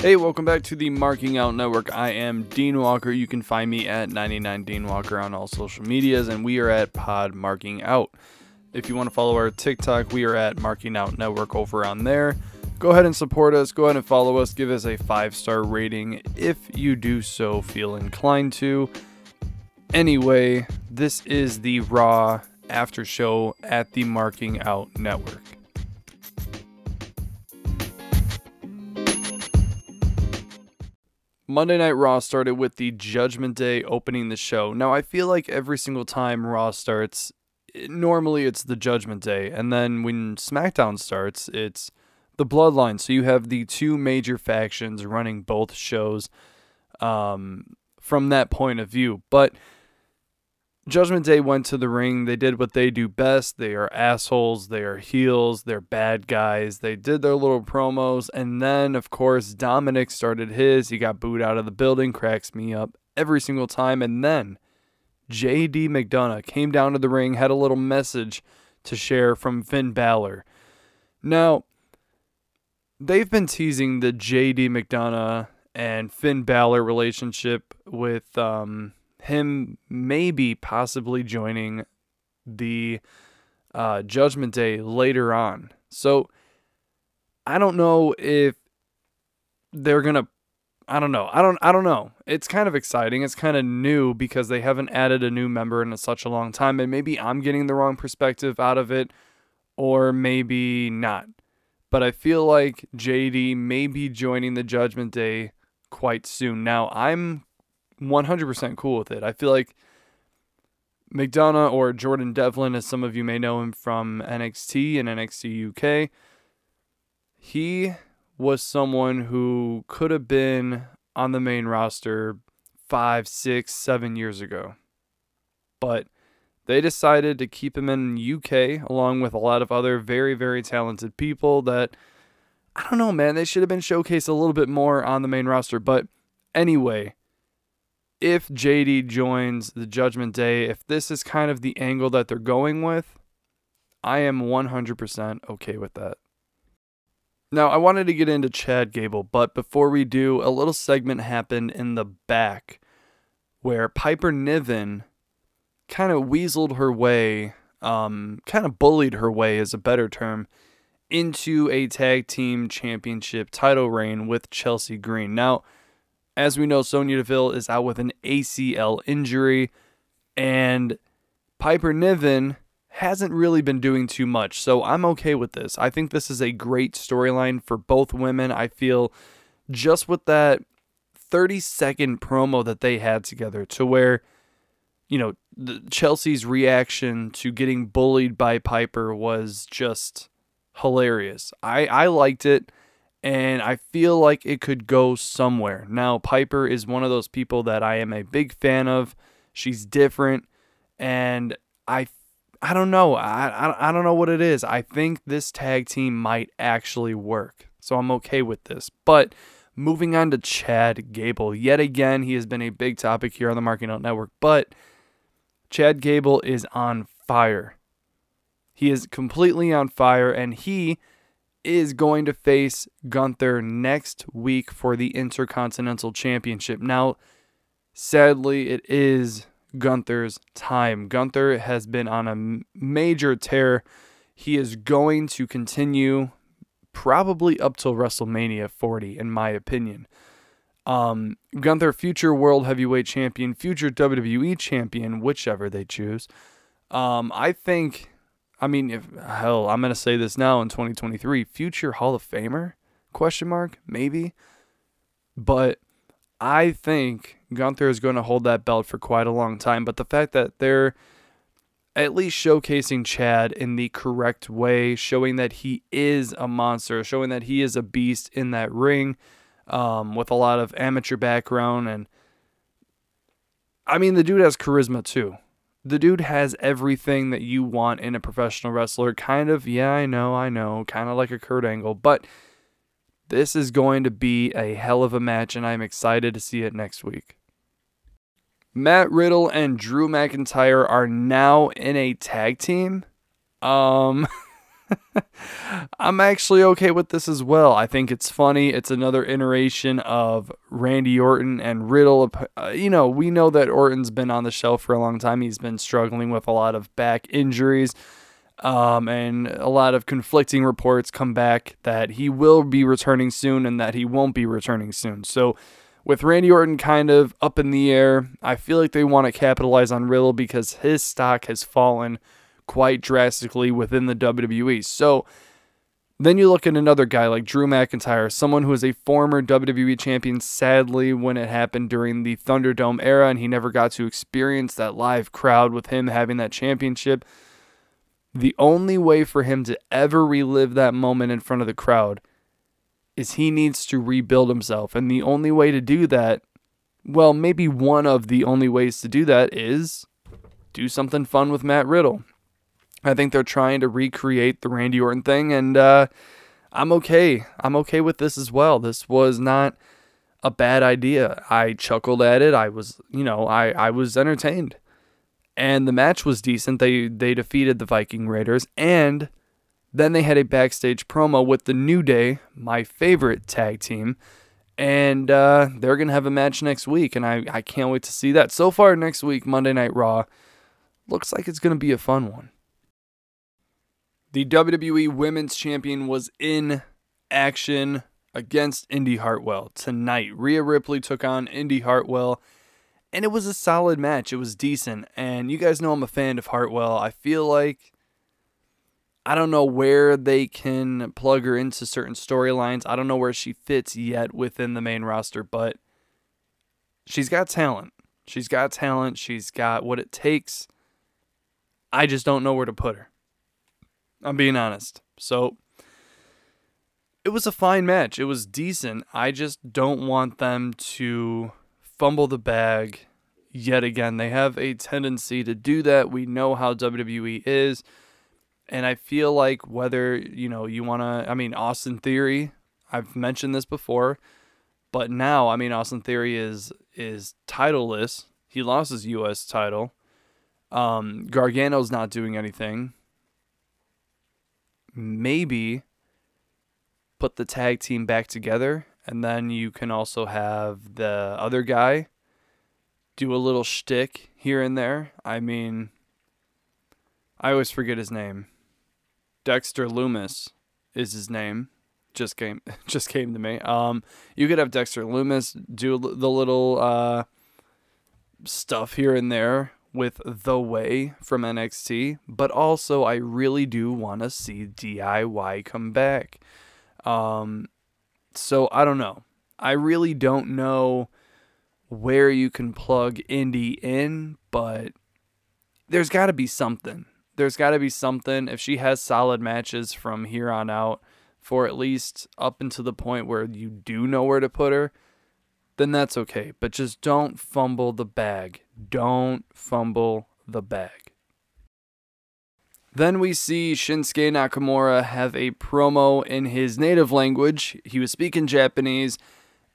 Hey, welcome back to the Marking Out Network. I am Dean Walker. You can find me at 99 Dean Walker on all social medias, and we are at Pod Marking Out. If you want to follow our TikTok, we are at Marking Out Network over on there. Go ahead and support us. Go ahead and follow us. Give us a five star rating if you do so feel inclined to. Anyway, this is the Raw after show at the Marking Out Network. Monday Night Raw started with the Judgment Day opening the show. Now, I feel like every single time Raw starts, it- normally it's the Judgment Day. And then when SmackDown starts, it's the Bloodline. So you have the two major factions running both shows um, from that point of view. But Judgment Day went to the ring. They did what they do best. They are assholes. They are heels. They're bad guys. They did their little promos. And then, of course, Dominic started his. He got booed out of the building. Cracks me up every single time. And then JD McDonagh came down to the ring, had a little message to share from Finn Balor. Now, they've been teasing the JD McDonagh and Finn Balor relationship with um, him maybe possibly joining the uh, Judgment Day later on. So I don't know if they're gonna. I don't know. I don't. I don't know. It's kind of exciting. It's kind of new because they haven't added a new member in such a long time, and maybe I'm getting the wrong perspective out of it, or maybe not. But I feel like JD may be joining the Judgment Day quite soon. Now I'm 100% cool with it. I feel like McDonagh or Jordan Devlin, as some of you may know him from NXT and NXT UK, he was someone who could have been on the main roster five, six, seven years ago. But they decided to keep him in UK along with a lot of other very, very talented people that I don't know, man. They should have been showcased a little bit more on the main roster. But anyway, if JD joins the Judgment Day, if this is kind of the angle that they're going with, I am 100% okay with that. Now, I wanted to get into Chad Gable, but before we do, a little segment happened in the back where Piper Niven kind of weaseled her way, um, kind of bullied her way is a better term, into a tag team championship title reign with Chelsea Green. Now, as we know, Sonya Deville is out with an ACL injury, and Piper Niven hasn't really been doing too much. So I'm okay with this. I think this is a great storyline for both women. I feel just with that 30 second promo that they had together to where you know Chelsea's reaction to getting bullied by Piper was just hilarious. I I liked it and I feel like it could go somewhere. Now Piper is one of those people that I am a big fan of. She's different and I I don't know. I, I, I don't know what it is. I think this tag team might actually work. So I'm okay with this. But moving on to Chad Gable. Yet again, he has been a big topic here on the Marking Out Network. But Chad Gable is on fire. He is completely on fire, and he is going to face Gunther next week for the Intercontinental Championship. Now, sadly, it is Gunther's time. Gunther has been on a major tear. He is going to continue probably up till WrestleMania 40, in my opinion. Um, Gunther, future World Heavyweight Champion, future WWE Champion, whichever they choose. Um, I think, I mean, if hell, I'm gonna say this now in 2023, future Hall of Famer? Question mark? Maybe, but I think Gunther is going to hold that belt for quite a long time. But the fact that they're at least showcasing Chad in the correct way, showing that he is a monster, showing that he is a beast in that ring um, with a lot of amateur background. And I mean, the dude has charisma too. The dude has everything that you want in a professional wrestler. Kind of, yeah, I know, I know, kind of like a Kurt Angle, but this is going to be a hell of a match, and I'm excited to see it next week. Matt Riddle and Drew McIntyre are now in a tag team. Um, I'm actually okay with this as well. I think it's funny. It's another iteration of Randy Orton and Riddle. Uh, you know, we know that Orton's been on the shelf for a long time. He's been struggling with a lot of back injuries. Um, and a lot of conflicting reports come back that he will be returning soon and that he won't be returning soon. So, with Randy Orton kind of up in the air, I feel like they want to capitalize on Riddle because his stock has fallen quite drastically within the WWE. So then you look at another guy like Drew McIntyre, someone who is a former WWE champion, sadly, when it happened during the Thunderdome era, and he never got to experience that live crowd with him having that championship. The only way for him to ever relive that moment in front of the crowd is he needs to rebuild himself. And the only way to do that, well, maybe one of the only ways to do that is do something fun with Matt Riddle. I think they're trying to recreate the Randy Orton thing, and uh, I'm okay. I'm okay with this as well. This was not a bad idea. I chuckled at it. I was, you know, I, I was entertained. And the match was decent. They they defeated the Viking Raiders and then they had a backstage promo with the New Day, my favorite tag team, and uh, they're gonna have a match next week, and I, I can't wait to see that. So far next week, Monday Night Raw, looks like it's gonna be a fun one. The WWE Women's Champion was in action against Indi Hartwell tonight. Rhea Ripley took on Indi Hartwell, and it was a solid match. It was decent, and you guys know I'm a fan of Hartwell. I feel like I don't know where they can plug her into certain storylines. I don't know where she fits yet within the main roster, but she's got talent. She's got talent. She's got what it takes. I just don't know where to put her. I'm being honest. So it was a fine match. It was decent. I just don't want them to fumble the bag yet again. They have a tendency to do that. We know how WWE is. And I feel like whether, you know, you want to, I mean, Austin Theory, I've mentioned this before, but now, I mean, Austin Theory is is titleless. He lost his US title. Um, Gargano's not doing anything maybe put the tag team back together, and then you can also have the other guy do a little shtick here and there. I mean, I always forget his name. Dexter Lumis is his name. Just came, just came to me. Um, you could have Dexter Lumis do the little uh, stuff here and there with The Way from NXT, but also I really do want to see DIY come back. Um, so I don't know. I really don't know where you can plug Indi in, but there's got to be something. There's got to be something. If she has solid matches from here on out, for at least up until the point where you do know where to put her, then that's okay. But just don't fumble the bag. Don't fumble the bag. Then we see Shinsuke Nakamura have a promo in his native language. He was speaking Japanese,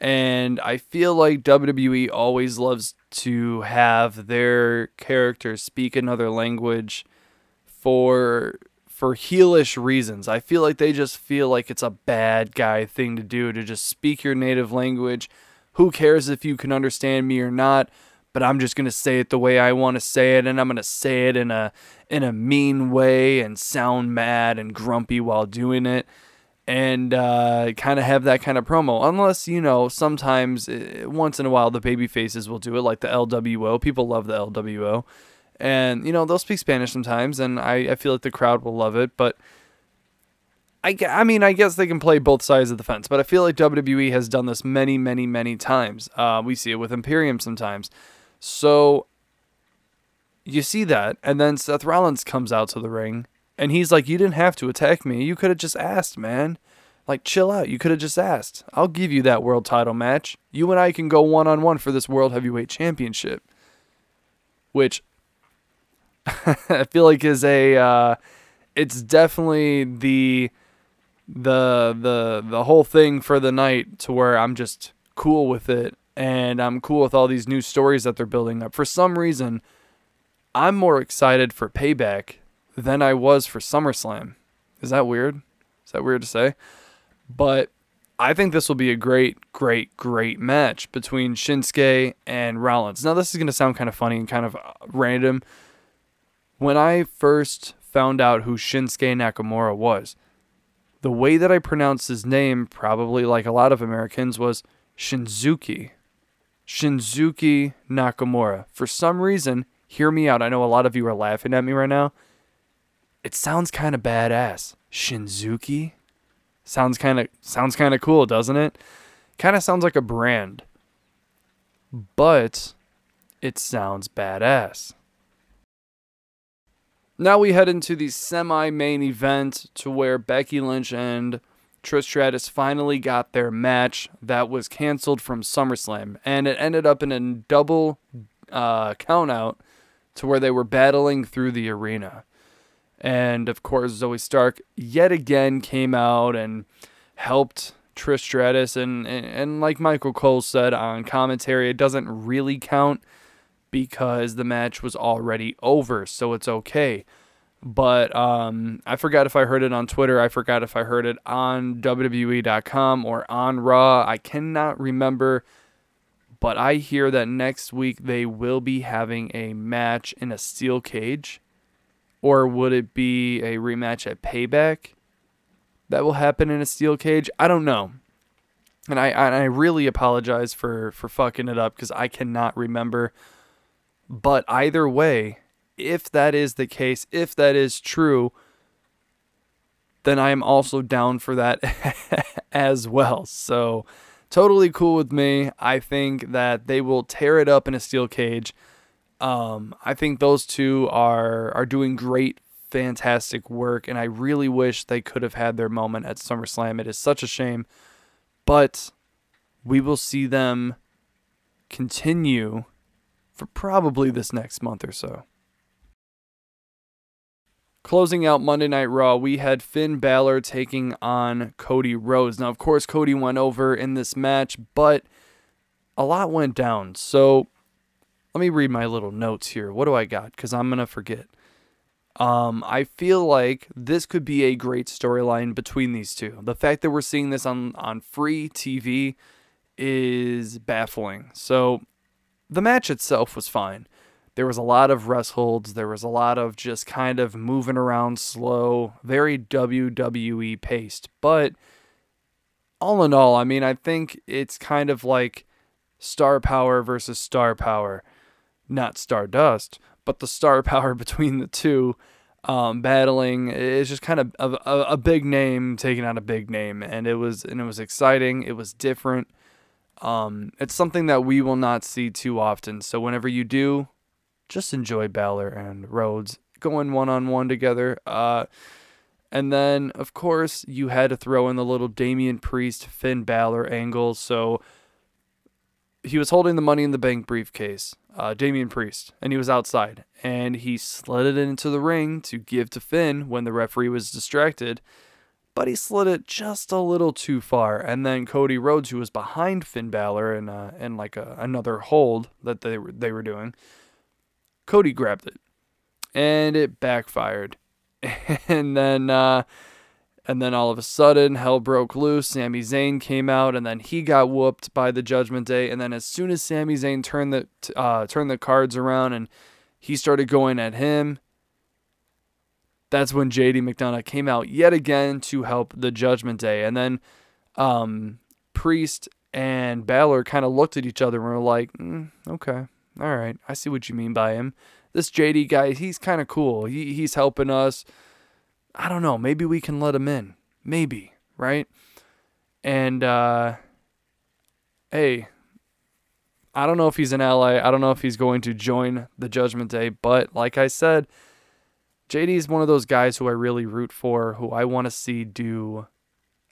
and I feel like WWE always loves to have their characters speak another language for for heelish reasons. I feel like they just feel like it's a bad guy thing to do to just speak your native language who cares if you can understand me or not? But I'm just gonna say it the way I want to say it, and I'm gonna say it in a in a mean way and sound mad and grumpy while doing it, and uh, kind of have that kind of promo. Unless you know, sometimes uh, once in a while the baby faces will do it, like the LWO. People love the LWO, and you know they'll speak Spanish sometimes, and I, I feel like the crowd will love it, but I, I mean, I guess they can play both sides of the fence, but I feel like WWE has done this many, many, many times. Uh, we see it with Imperium sometimes. So you see that, and then Seth Rollins comes out to the ring, and he's like, You didn't have to attack me. You could have just asked, man. Like, chill out. You could have just asked. I'll give you that world title match. You and I can go one on one for this World Heavyweight Championship. Which I feel like is a. Uh, it's definitely the the the the whole thing for the night to where I'm just cool with it and I'm cool with all these new stories that they're building up. For some reason, I'm more excited for Payback than I was for SummerSlam. Is that weird? Is that weird to say? But I think this will be a great, great, great match between Shinsuke and Rollins. Now, this is going to sound kind of funny and kind of uh, random. When I first found out who Shinsuke Nakamura was, the way that I pronounced his name, probably like a lot of Americans, was Shinzuki. Shinzuki Nakamura. For some reason, hear me out. I know a lot of you are laughing at me right now. It sounds kind of badass. Shinzuki sounds kind of sounds kind of cool, doesn't it? Kind of sounds like a brand. But it sounds badass. Now we head into the semi main event to where Becky Lynch and Trish Stratus finally got their match that was canceled from SummerSlam. And it ended up in a double uh, count out to where they were battling through the arena. And of course, Zoey Stark yet again came out and helped Trish Stratus. And, and, and like Michael Cole said on commentary, it doesn't really count because the match was already over, so it's okay. But um, I forgot if I heard it on Twitter. I forgot if I heard it on WWE.com or on Raw. I cannot remember. But I hear that next week they will be having a match in a steel cage. Or would it be a rematch at Payback that will happen in a steel cage? I don't know. And I, I really apologize for, for fucking it up because I cannot remember. But either way, if that is the case, if that is true, then I am also down for that as well. So, totally cool with me. I think that they will tear it up in a steel cage. Um, I think those two are are doing great, fantastic work, and I really wish they could have had their moment at SummerSlam. It is such a shame, but we will see them continue for probably this next month or so. Closing out Monday Night Raw, we had Finn Balor taking on Cody Rhodes. Now, of course, Cody went over in this match, but a lot went down. So let me read my little notes here. What do I got? Because I'm going to forget. Um, I feel like this could be a great storyline between these two. The fact that we're seeing this on, on free TV is baffling. So the match itself was fine. There was a lot of rest holds. There was a lot of just kind of moving around slow, very WWE paced. But all in all, I mean, I think it's kind of like star power versus star power. Not Stardust, but the star power between the two um, battling. It's just kind of a, a, a big name taking on a big name, and it was and it was exciting. It was different. Um, it's something that we will not see too often. So whenever you do, just enjoy Balor and Rhodes going one on one together. Uh, and then, of course, you had to throw in the little Damian Priest Finn Balor angle. So he was holding the money in the bank briefcase, uh, Damian Priest, and he was outside. And he slid it into the ring to give to Finn when the referee was distracted but he slid it just a little too far. And then Cody Rhodes, who was behind Finn Balor in, uh, in like a, another hold that they were, they were doing, Cody grabbed it and it backfired. and then, uh, and then all of a sudden, hell broke loose. Sami Zayn came out, and then he got whooped by the Judgment Day. And then, as soon as Sami Zayn turned the uh, turned the cards around and he started going at him, that's when JD McDonagh came out yet again to help the Judgment Day. And then um, Priest and Balor kind of looked at each other and were like, mm, okay, all right, I see what you mean by him. This JD guy, he's kind of cool. He, he's helping us. I don't know. Maybe we can let him in. Maybe, right? And, uh, hey, I don't know if he's an ally. I don't know if he's going to join the Judgment Day. But like I said, JD is one of those guys who I really root for, who I want to see do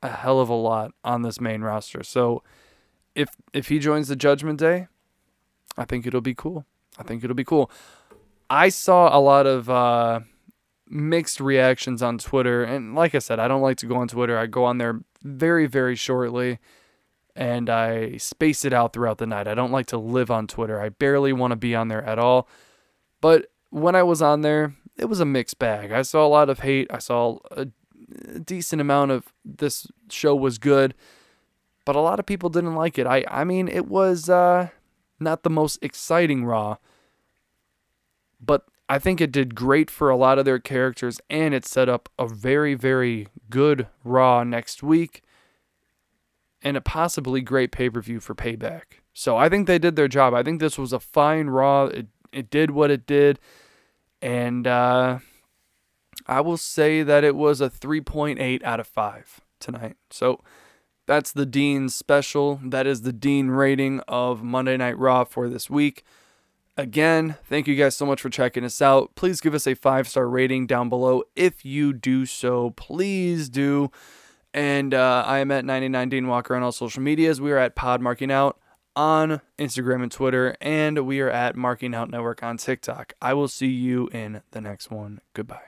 a hell of a lot on this main roster. So if if he joins the Judgment Day, I think it'll be cool. I think it'll be cool. I saw a lot of uh, mixed reactions on Twitter, and like I said, I don't like to go on Twitter. I go on there very very shortly, and I space it out throughout the night. I don't like to live on Twitter. I barely want to be on there at all. But when I was on there, it was a mixed bag. I saw a lot of hate. I saw a, decent amount of this show was good, but a lot of people didn't like it. I I mean, it was uh, not the most exciting Raw, but I think it did great for a lot of their characters, and it set up a very very good Raw next week, and a possibly great pay per view for Payback. So I think they did their job. I think this was a fine Raw. It it did what it did, and uh, I will say that it was a 3.8 out of 5 tonight. So that's the Dean special. That is the Dean rating of Monday Night Raw for this week. Again, thank you guys so much for checking us out. Please give us a five star rating down below. If you do so, please do. And uh, I am at 99 Dean Walker on all social medias. We are at Pod Marking Out on Instagram and Twitter, and we are at Marking Out Network on TikTok. I will see you in the next one. Goodbye.